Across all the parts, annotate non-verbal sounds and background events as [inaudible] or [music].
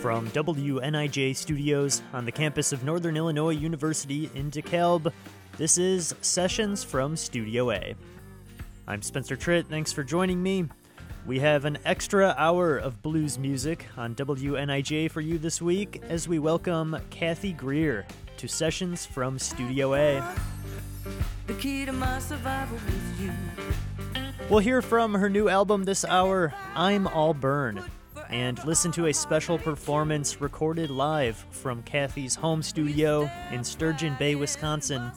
From WNIJ Studios on the campus of Northern Illinois University in DeKalb, this is Sessions from Studio A. I'm Spencer Tritt. Thanks for joining me. We have an extra hour of blues music on WNIJ for you this week as we welcome Cathy Grier to Sessions from Studio A. The key to my survival with you. We'll hear from her new album this hour, I'm All Burn, and listen to a special performance recorded live from Cathy's home studio in Sturgeon Bay, Wisconsin.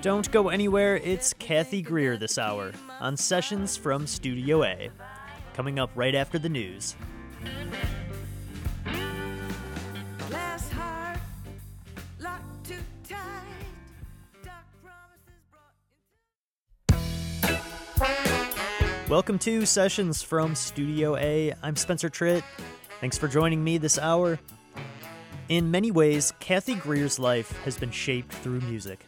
Don't go anywhere, it's Cathy Grier this hour on Sessions from Studio A. Coming up right after the news. Welcome to Sessions from Studio A. I'm Spencer Tritt. Thanks for joining me this hour. In many ways, Cathy Grier's life has been shaped through music.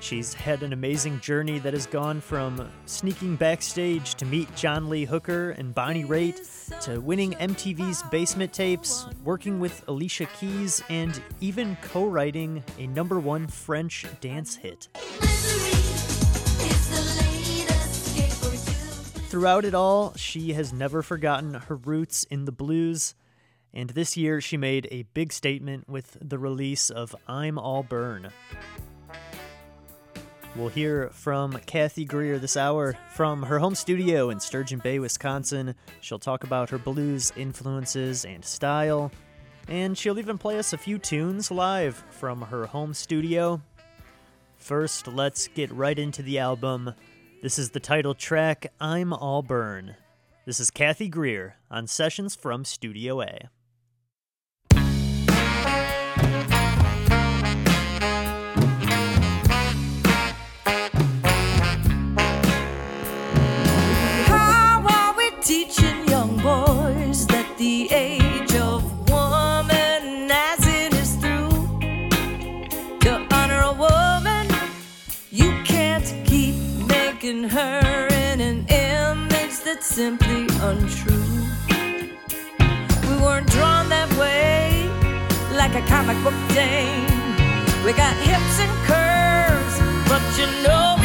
She's had an amazing journey that has gone from sneaking backstage to meet John Lee Hooker and Bonnie Raitt to winning MTV's Basement Tapes, working with Alicia Keys, and even co writing a number one French dance hit. Throughout it all, she has never forgotten her roots in the blues, and this year she made a big statement with the release of I'm All Burn. We'll hear from Cathy Grier this hour from her home studio in Sturgeon Bay, Wisconsin. She'll talk about her blues influences and style, and she'll even play us a few tunes live from her home studio. First, let's get right into the album. This is the title track, I'm All Burn. This is Cathy Grier on Sessions from Studio A. making her in an image that's simply untrue. We weren't drawn that way, like a comic book dame. We got hips and curves, but you know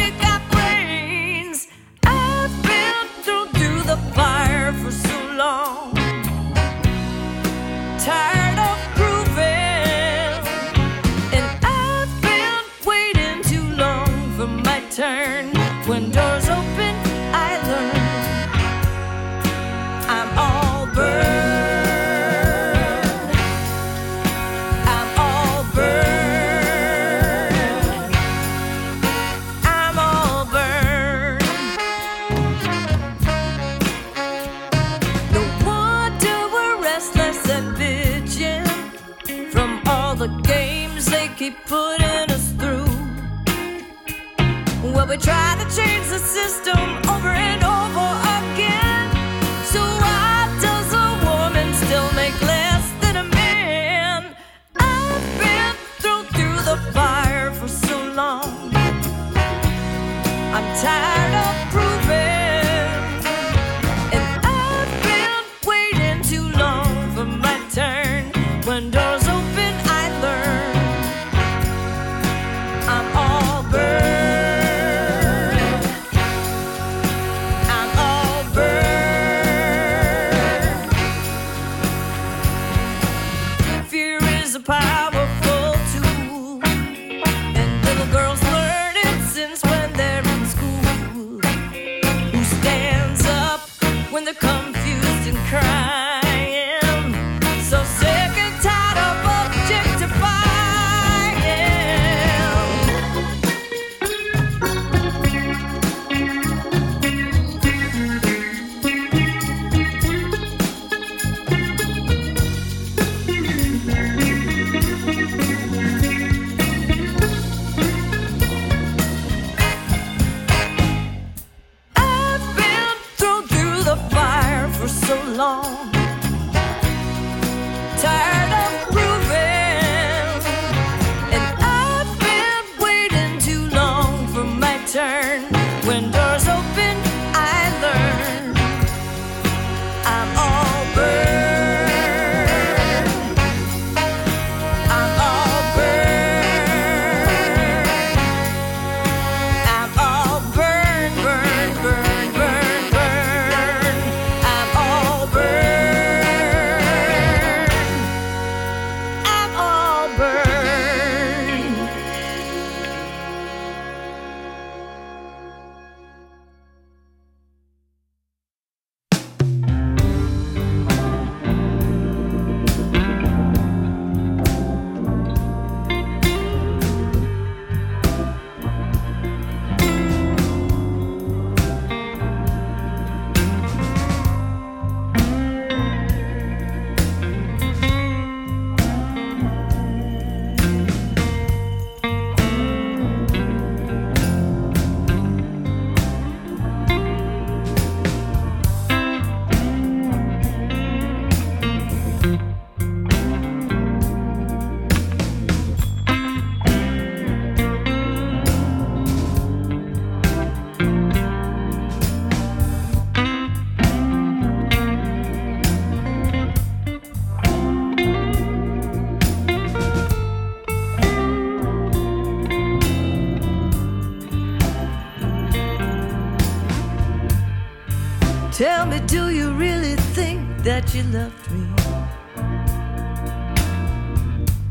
Tell me, do you really think that you loved me?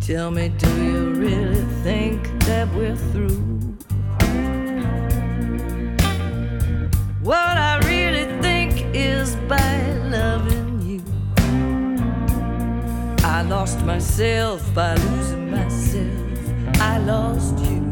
Tell me, do you really think that we're through? What I really think is by loving you, I lost myself by losing myself. I lost you.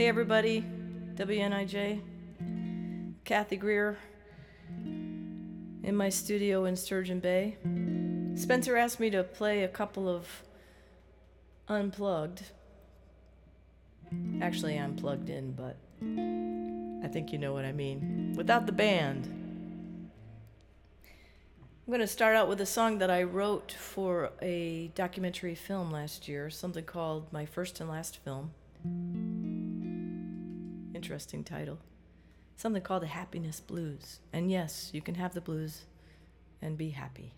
Hey everybody, WNIJ, Cathy Grier in my studio in Sturgeon Bay. Spencer asked me to play a couple of unplugged. Actually, I'm plugged in, but I think you know what I mean. Without the band. I'm going to start out with a song that I wrote for a documentary film last year, something called My First and Last Film. Interesting title. Something called the Happiness Blues. And yes, you can have the blues and be happy.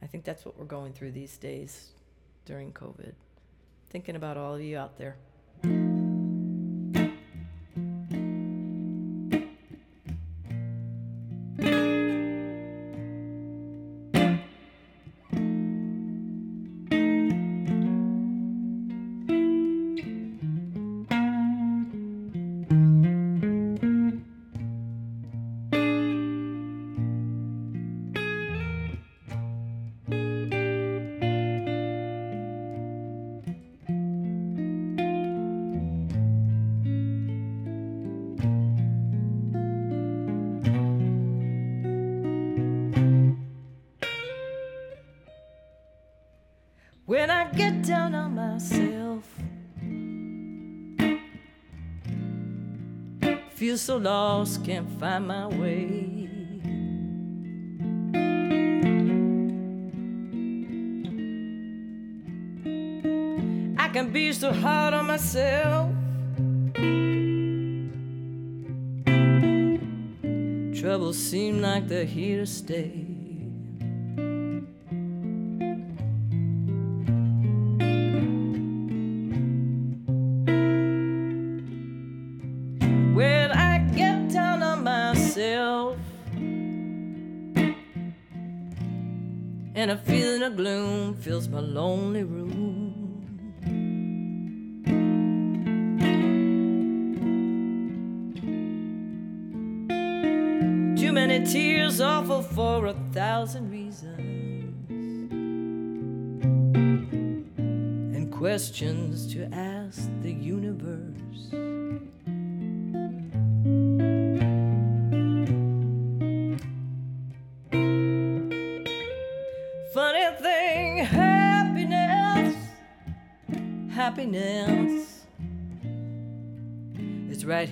I think that's what we're going through these days during COVID. Thinking about all of you out there. Feel so lost, can't find my way. I can be so hard on myself. Troubles seem like they're here to stay. My lonely room. Too many tears awful for a thousand reasons and questions to ask the universe.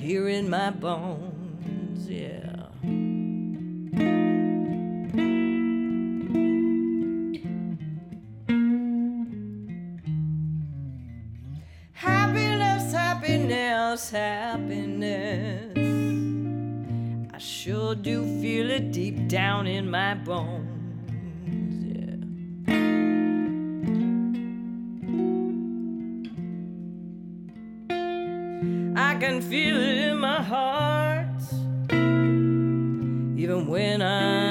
Here in my bones, yeah. Happiness, happiness, happiness. I sure do feel it deep down in my bones. Can feel it in my heart, even when I'm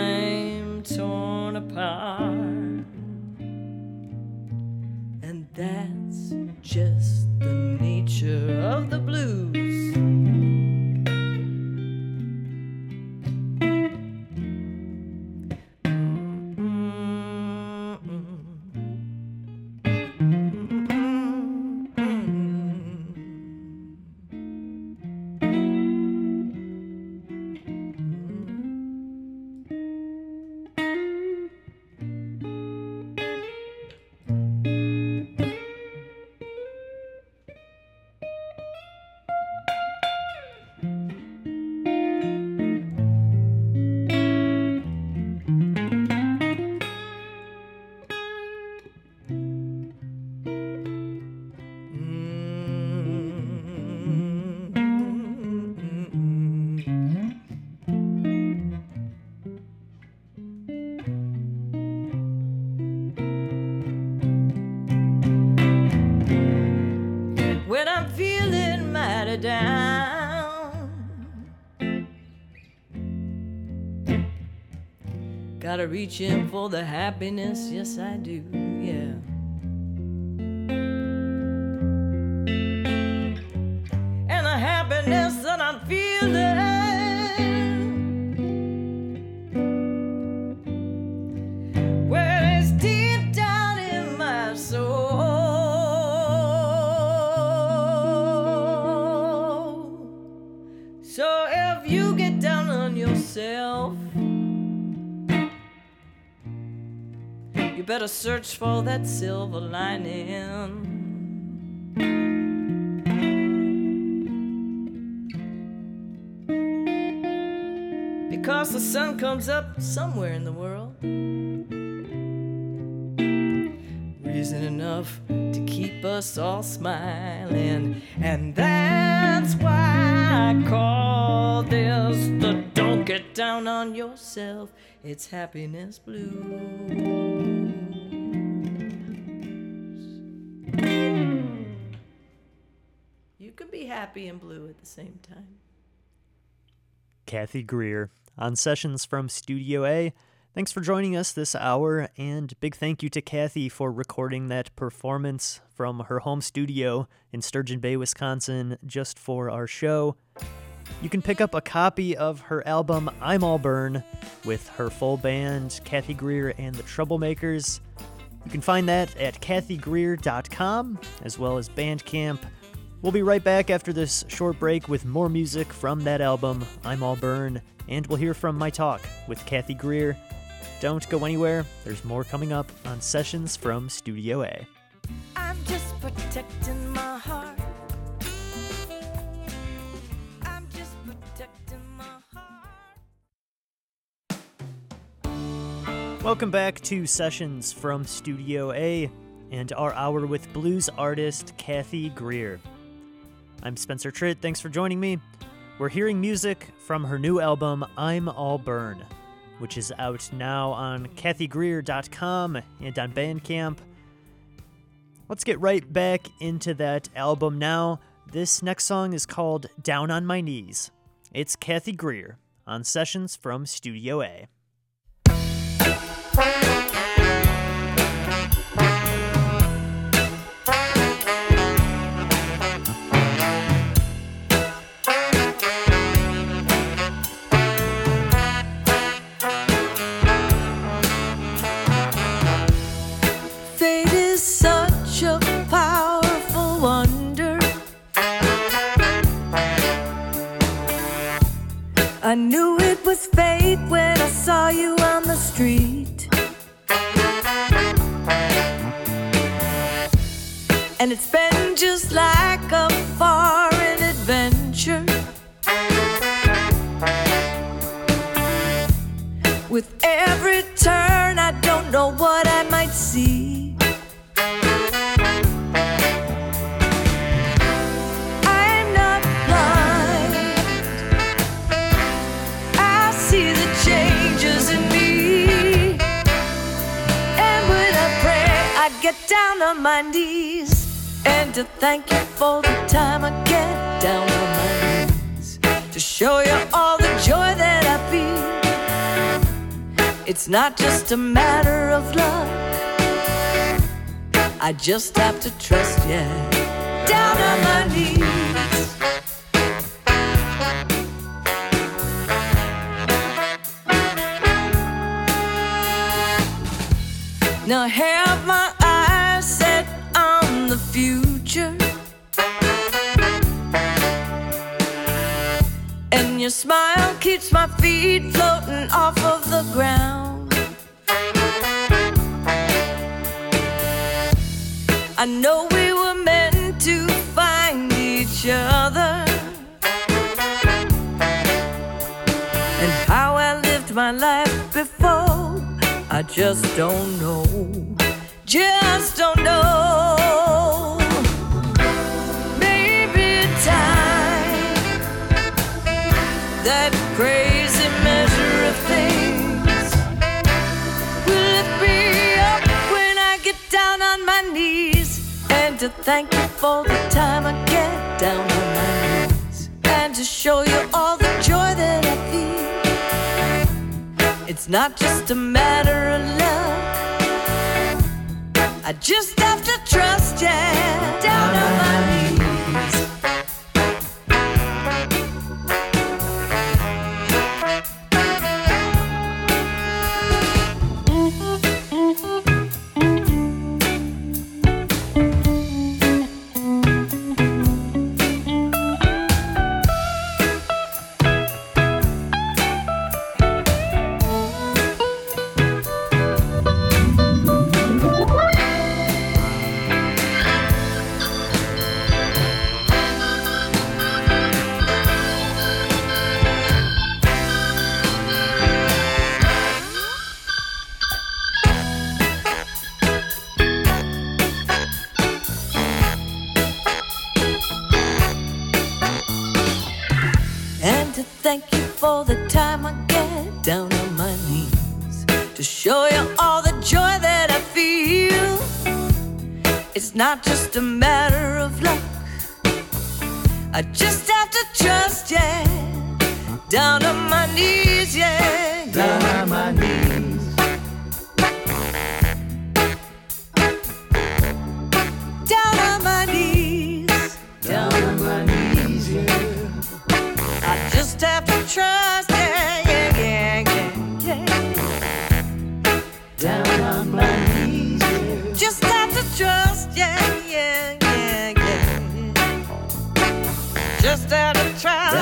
gotta reach in for the happiness, yes, I do, better search for that silver lining. Because the sun comes up somewhere in the world. Reason enough to keep us all smiling. And that's why I call this the Don't Get Down on Yourself. It's happiness blues. You can be happy and blue at the same time. Cathy Grier on Sessions from Studio A. Thanks for joining us this hour, and big thank you to Cathy for recording that performance from her home studio in Sturgeon Bay, Wisconsin, just for our show. You can pick up a copy of her album I'm All Burn with her full band, Cathy Grier and the Troublemakers. You can find that at cathygrier.com as well as Bandcamp. We'll be right back after this short break with more music from that album, I'm All Burn, and we'll hear from my talk with Cathy Grier. Don't go anywhere, there's more coming up on Sessions from Studio A. Welcome back to Sessions from Studio A and our hour with blues artist Cathy Grier. I'm Spencer Tritt. Thanks for joining me. We're hearing music from her new album, I'm All Burn, which is out now on cathygrier.com and on Bandcamp. Let's get right back into that album now. This next song is called Down on My Knees. It's Cathy Grier on Sessions from Studio A. I knew it was fate when I saw you on the street. And it's been just like a foreign adventure. With every turn, I don't know what I might see. I'm not blind. I see the changes in me. And when I pray, I get down on my knees. To thank you for the time I get down on my knees. To show you all the joy that I feel. It's not just a matter of luck. I just have to trust you. Down on my knees. Now have my eyes set on the future. Your smile keeps my feet floating off of the ground. I know we were meant to find each other. And how I lived my life before, I just don't know. Just don't know. That crazy measure of things will lift me up when I get down on my knees and to thank you for the time I get down on my knees and to show you all the joy that I feel. It's not just a matter of luck. I just have to trust you down on my knees. not just a matter of luck. I just just out of trial.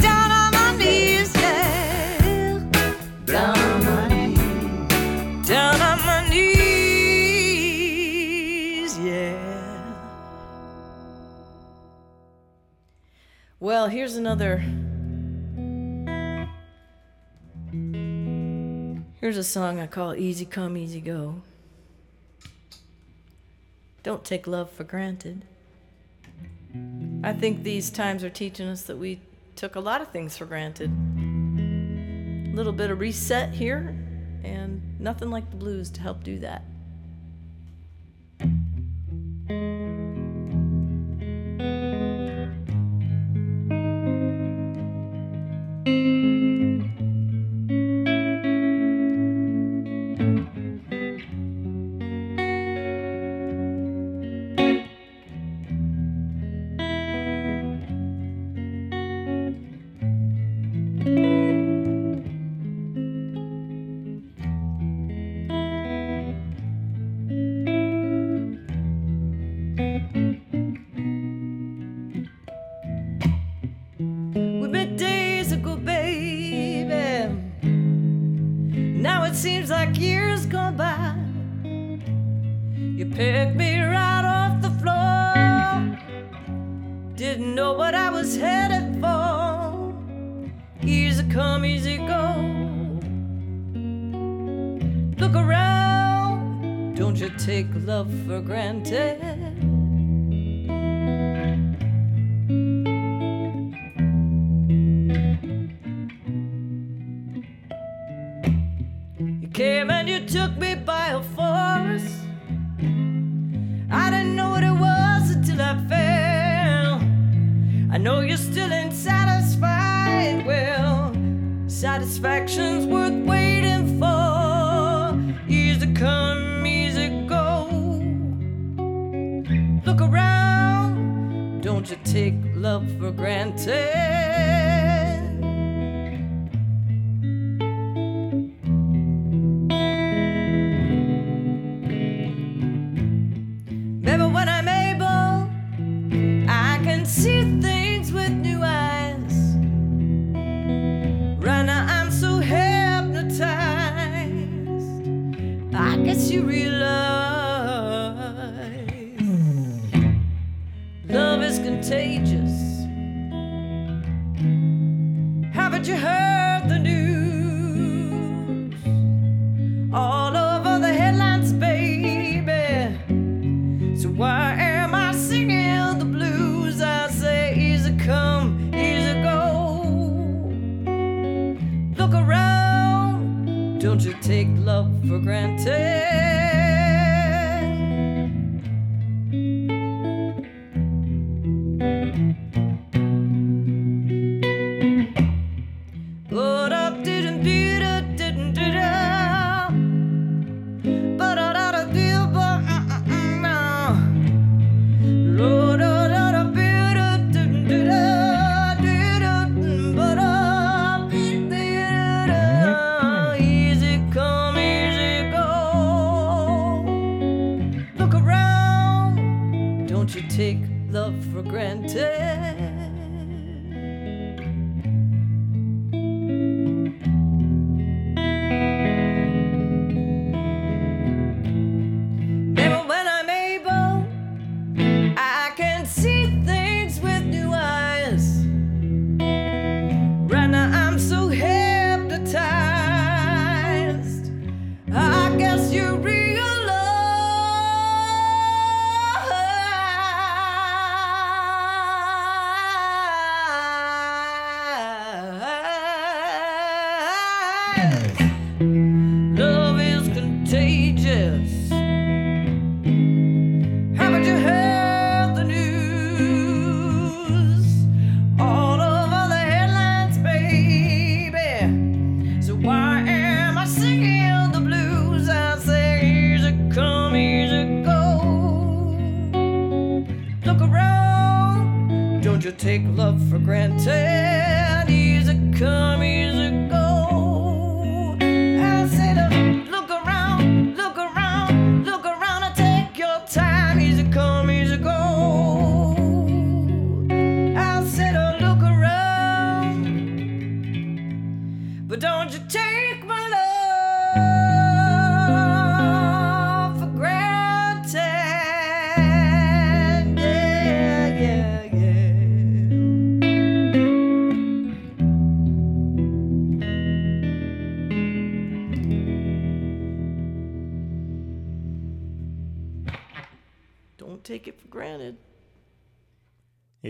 Down on my knees, yeah. Down on my knees, yeah. Well, here's another. Here's a song I call Easy Come, Easy Go. Don't take love for granted. I think these times are teaching us that we took a lot of things for granted. A little bit of reset here, and nothing like the blues to help do that. look around. Don't you take love for granted?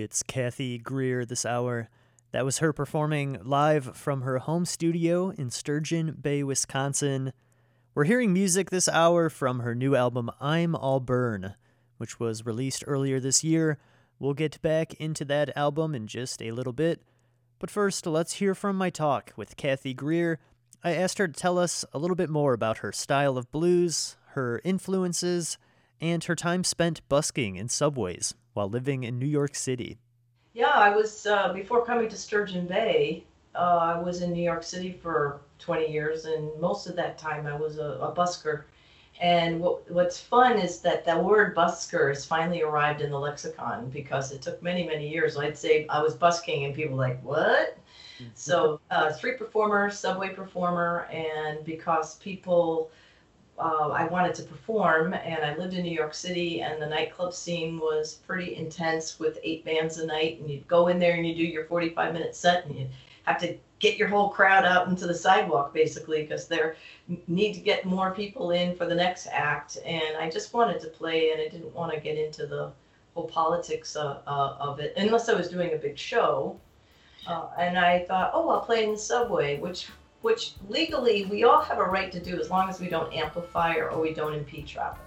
It's Cathy Grier this hour. That was her performing live from her home studio in Sturgeon Bay, Wisconsin. We're hearing music this hour from her new album, I'm All Burn, which was released earlier this year. We'll get back into that album in just a little bit. But first, let's hear from my talk with Cathy Grier. I asked her to tell us a little bit more about her style of blues, her influences, and her time spent busking in subways while living in New York City. Yeah, I was uh, before coming to Sturgeon Bay. Uh, I was in New York City for 20 years, and most of that time I was a, a busker. And what, what's fun is that the word busker has finally arrived in the lexicon because it took many, many years. I'd say I was busking, and people were like, "What?" So, uh, street performer, subway performer, and because people uh, I wanted to perform, and I lived in New York City, and the nightclub scene was pretty intense with eight bands a night, and you'd go in there and you do your 45 minute set, and you have to get your whole crowd out into the sidewalk basically because they need to get more people in for the next act, and I just wanted to play, and I didn't want to get into the whole politics uh, uh, of it unless I was doing a big show. Uh, and I thought, oh, I'll play in the subway, which which legally we all have a right to do as long as we don't amplify or, we don't impede traffic.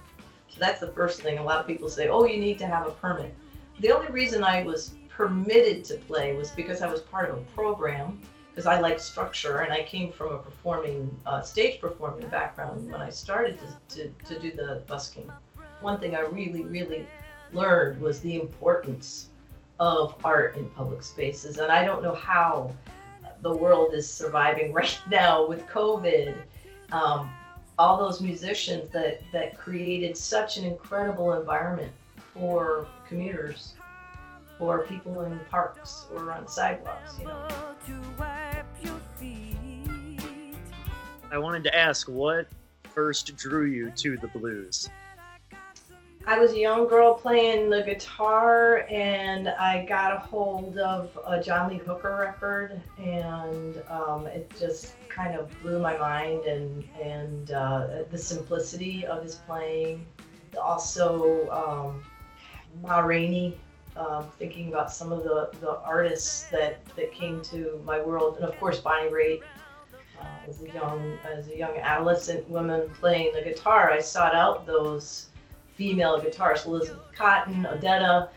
So that's the first thing. A lot of people say, oh, you need to have a permit. The only reason I was permitted to play was because I was part of a program, because I like structure and I came from a performing, uh, stage performing background when I started to, to, to do the busking. One thing I really, really learned was the importance of art in public spaces. And I don't know how the world is surviving [laughs] right now with COVID. Um, all those musicians that, that created such an incredible environment for commuters, for people in parks or on sidewalks, you know. I wanted to ask what first drew you to the blues? I was a young girl playing the guitar, and I got a hold of a John Lee Hooker record, and um, it just kind of blew my mind, and and uh, the simplicity of his playing. Also, um, Ma Rainey. Uh, thinking about some of the, the artists that, that came to my world, and of course Bonnie Raitt. Uh, as a young as a young adolescent woman playing the guitar, I sought out those female guitarists, Elizabeth Cotten, Odetta,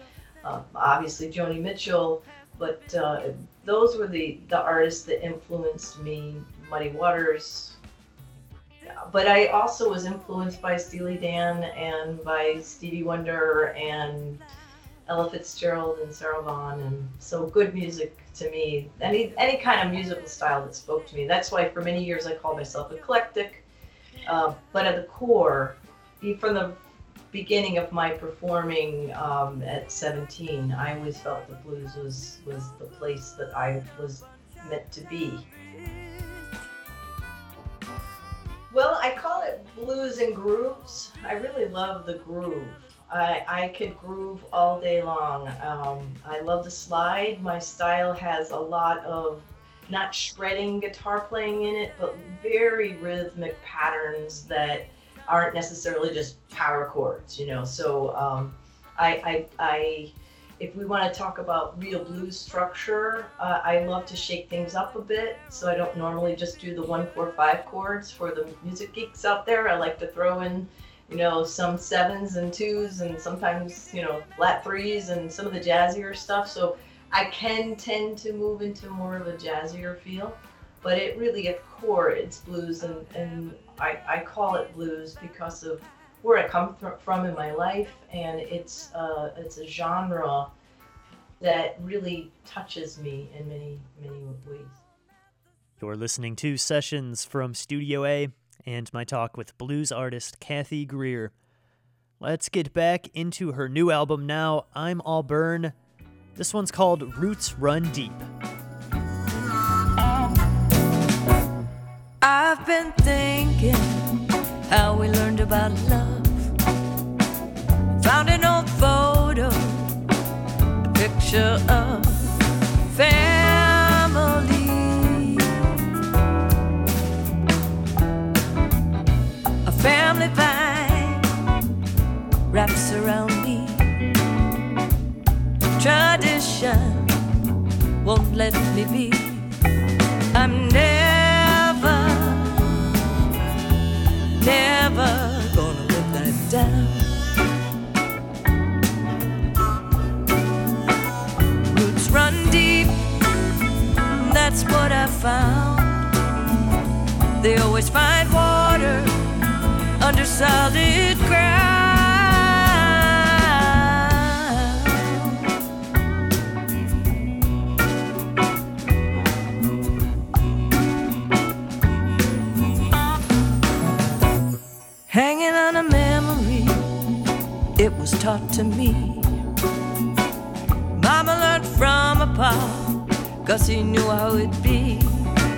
uh, obviously Joni Mitchell, but uh, those were the, the artists that influenced me, Muddy Waters. But I also was influenced by Steely Dan and by Stevie Wonder and Ella Fitzgerald and Sarah Vaughan, and so good music to me. Any any kind of musical style that spoke to me. That's why for many years I called myself eclectic. Uh, but at the core, from the beginning of my performing um, at 17, I always felt the blues was was the place that I was meant to be. Well, I call it blues and grooves. I really love the groove. I, I could groove all day long. Um, I love the slide. My style has a lot of not shredding guitar playing in it, but very rhythmic patterns that aren't necessarily just power chords, you know. So um, I, I, I, if we want to talk about real blues structure, uh, I love to shake things up a bit. So I don't normally just do the one, four, five chords for the music geeks out there. I like to throw in, you know, some sevens and twos, and sometimes you know flat threes and some of the jazzier stuff. So I can tend to move into more of a jazzier feel but it really at core it's blues and, and I, I call it blues because of where I come fr- from in my life, and it's uh, it's a genre that really touches me in many many ways. You're listening to Sessions from Studio A and my talk with blues artist Cathy Grier. Let's get back into her new album now, I'm All Burn. This one's called Roots Run Deep. I've been thinking how we learned about love. Found an old photo, a picture of family. A family vibe wraps around me. Tradition won't let me be. I'm never, never gonna live that down. Roots run deep, that's what I found. They always find water under solid ground. Hanging on a memory, it was taught to me. Mama learned from a pop, cause he knew how it'd be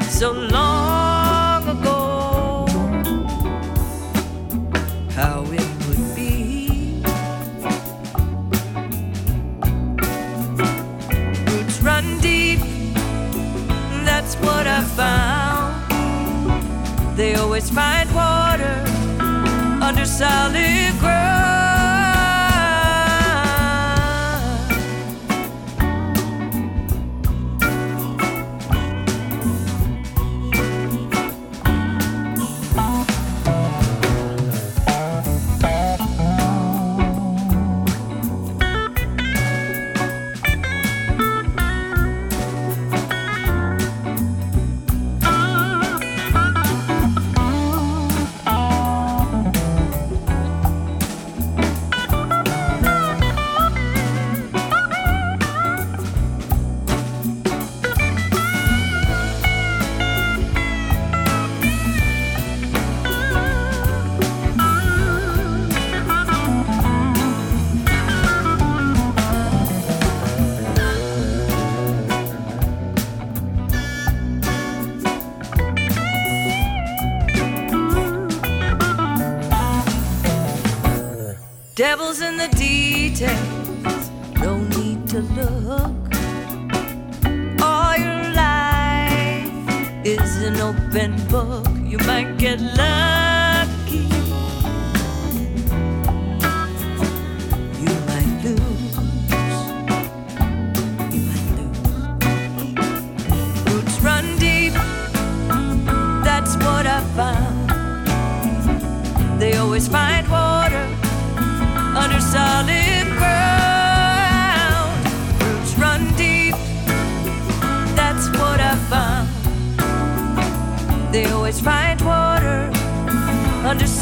so long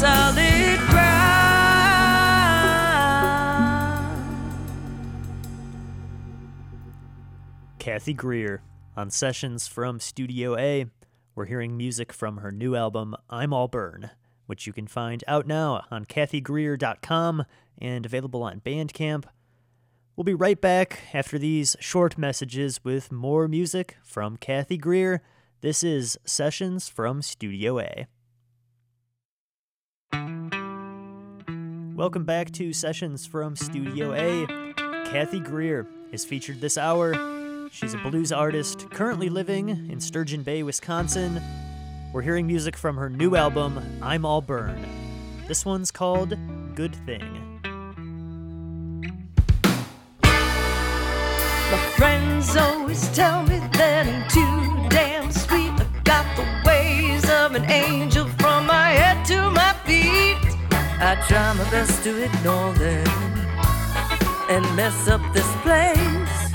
solid ground. Cathy Grier on Sessions from Studio A. We're hearing music from her new album, I'm All Burn, which you can find out now on cathygrier.com and available on Bandcamp. We'll be right back after these short messages with more music from Cathy Grier. This is Sessions from Studio A. Welcome back to Sessions from Studio A. Cathy Grier is featured this hour. She's a blues artist currently living in Sturgeon Bay, Wisconsin. We're hearing music from her new album, I'm All Burn. This one's called Good Thing. My friends always tell me that I'm too damn sweet. I got the ways of an angel I try my best to ignore them and mess up this place.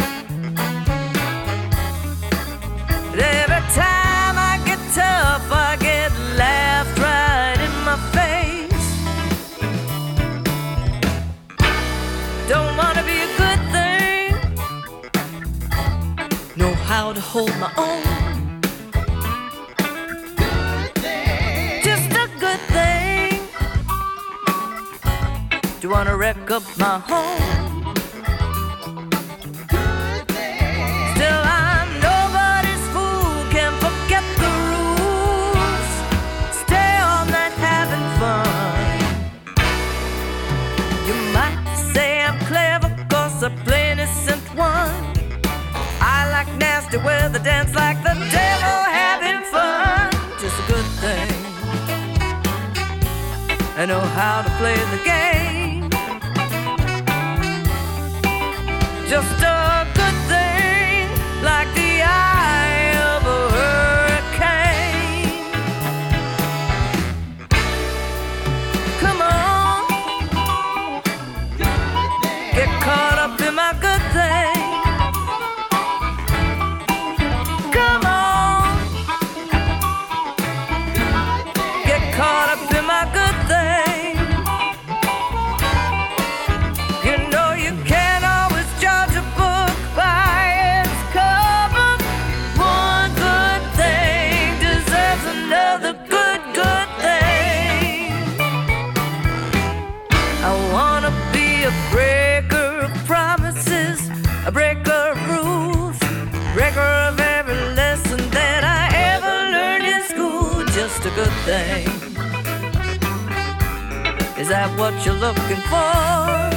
But every time I get tough, I get laughed right in my face. Don't wanna be a good thing, know how to hold my own. wreck up my home. Still, I'm nobody's fool, can't forget the rules. Stay all night having fun. You might say I'm innocent one. I like nasty weather, dance like the devil, having fun. Just a good thing. I know how to play the game. just a breaker of rules, breaker of every lesson that I ever learned in school. Just a good thing. Is that what you're looking for?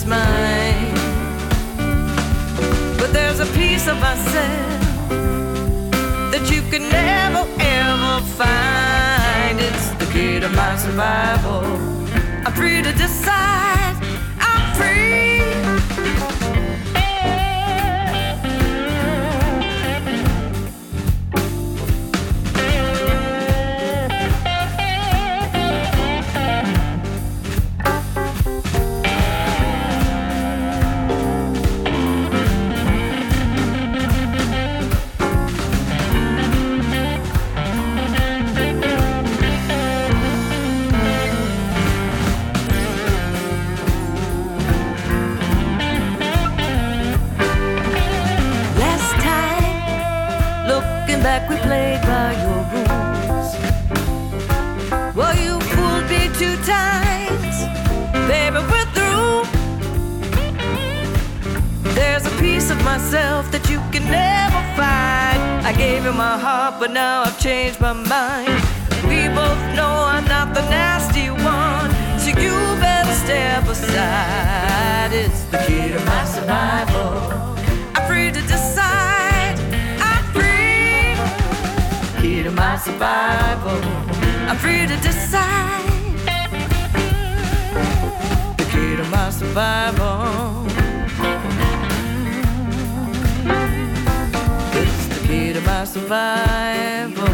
that's mine. But there's a piece of myself that you can never ever find. It's the key to my survival. I'm free to decide. myself that you can never find. I gave you my heart, but now I've changed my mind. We both know I'm not the nasty one, so you better step aside. It's the key to my survival. I'm free to decide. I'm free. Key to my survival. I'm free to decide. The key to my survival. Survival.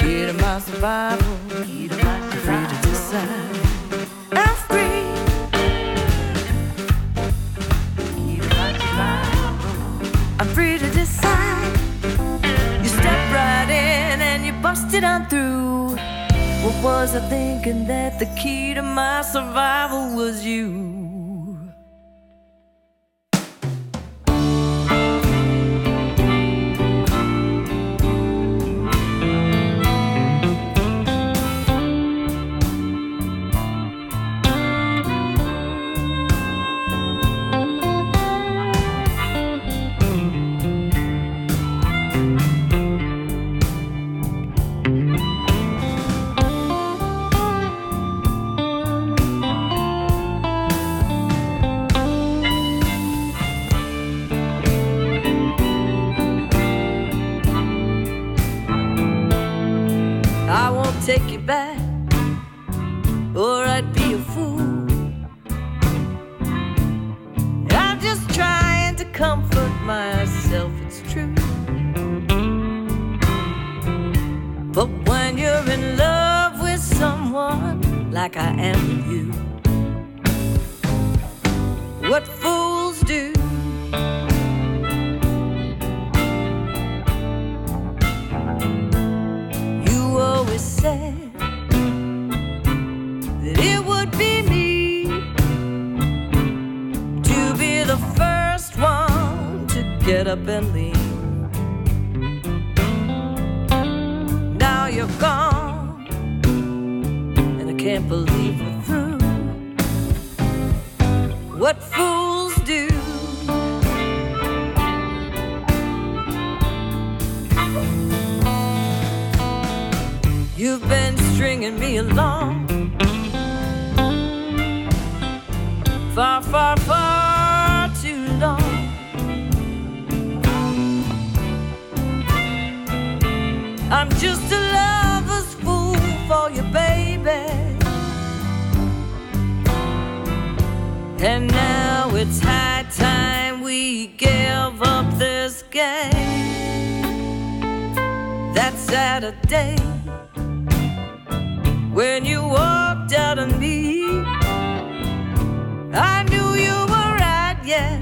Key to my survival. Free to decide. I'm free. I'm free to decide. You step right in and you bust it on through. What was I thinking that the key to my survival was you? Up and leave. Now you're gone, and I can't believe we're through. What fools do. You've been stringing me along far, far, far I'm just a lover's fool for you, baby. And now it's high time we give up this game. That Saturday when you walked out on me. I knew you were right, yeah.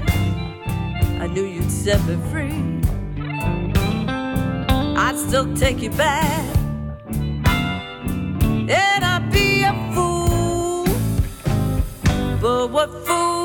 I knew you'd set me free. I'd still take you back, and I'd be a fool. But what fools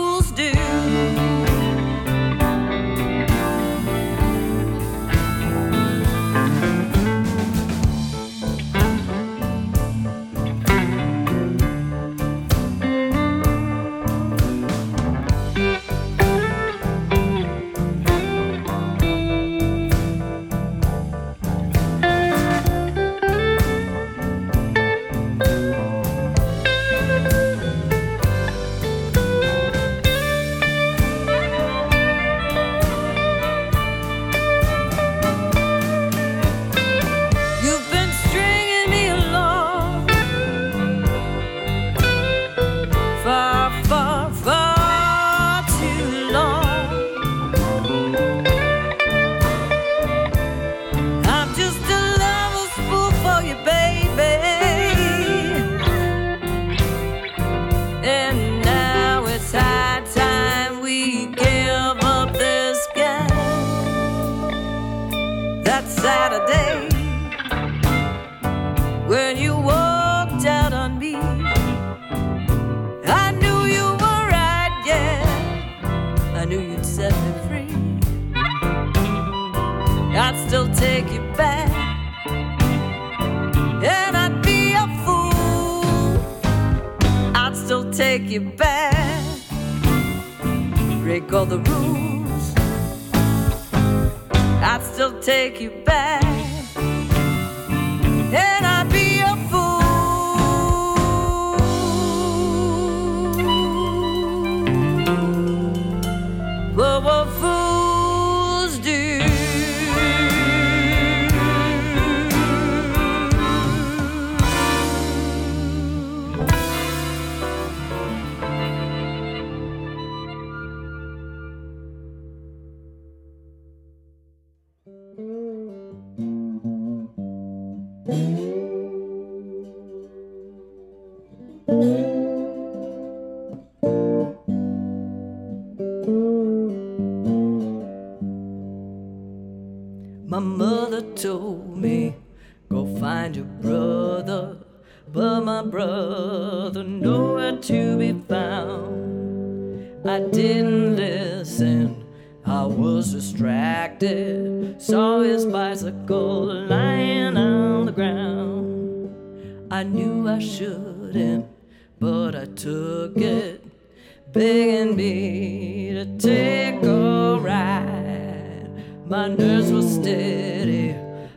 begging me to take a ride. My nerves were steady,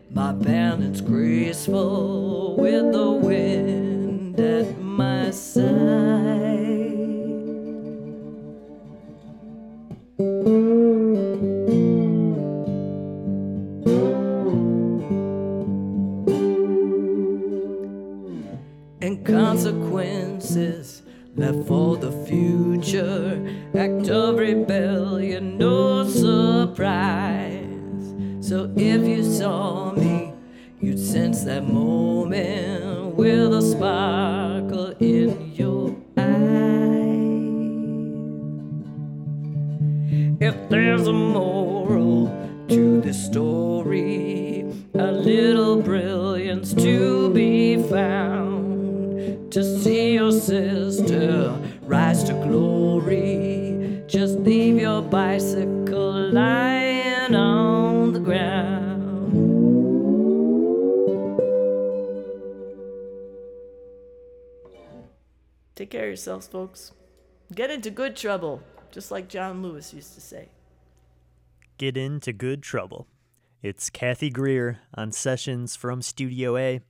my balance graceful, with the wind that moment with a sparkle in your eye. If there's a moral to this story, a little brilliance to be found. Take care of yourselves, folks. Get into good trouble, just like John Lewis used to say. Get into good trouble. It's Cathy Grier on Sessions from Studio A.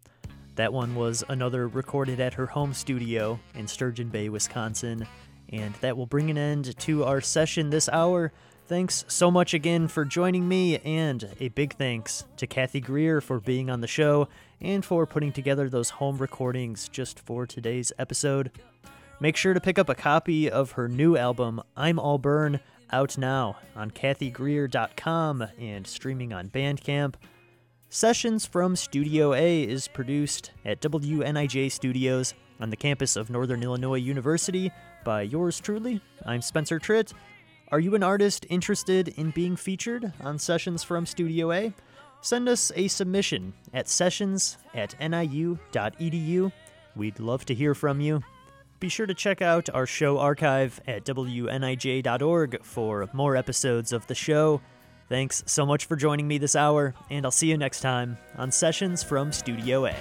That one was another recorded at her home studio in Sturgeon Bay, Wisconsin. And that will bring an end to our session this hour. Thanks so much again for joining me, and a big thanks to Cathy Grier for being on the show and for putting together those home recordings just for today's episode. Make sure to pick up a copy of her new album, I'm All Burn, out now on cathygrier.com and streaming on Bandcamp. Sessions from Studio A is produced at WNIJ Studios on the campus of Northern Illinois University by yours truly. I'm Spencer Tritt. Are you an artist interested in being featured on Sessions from Studio A? Send us a submission at sessions at niu.edu. We'd love to hear from you. Be sure to check out our show archive at wnij.org for more episodes of the show. Thanks so much for joining me this hour, and I'll see you next time on Sessions from Studio A.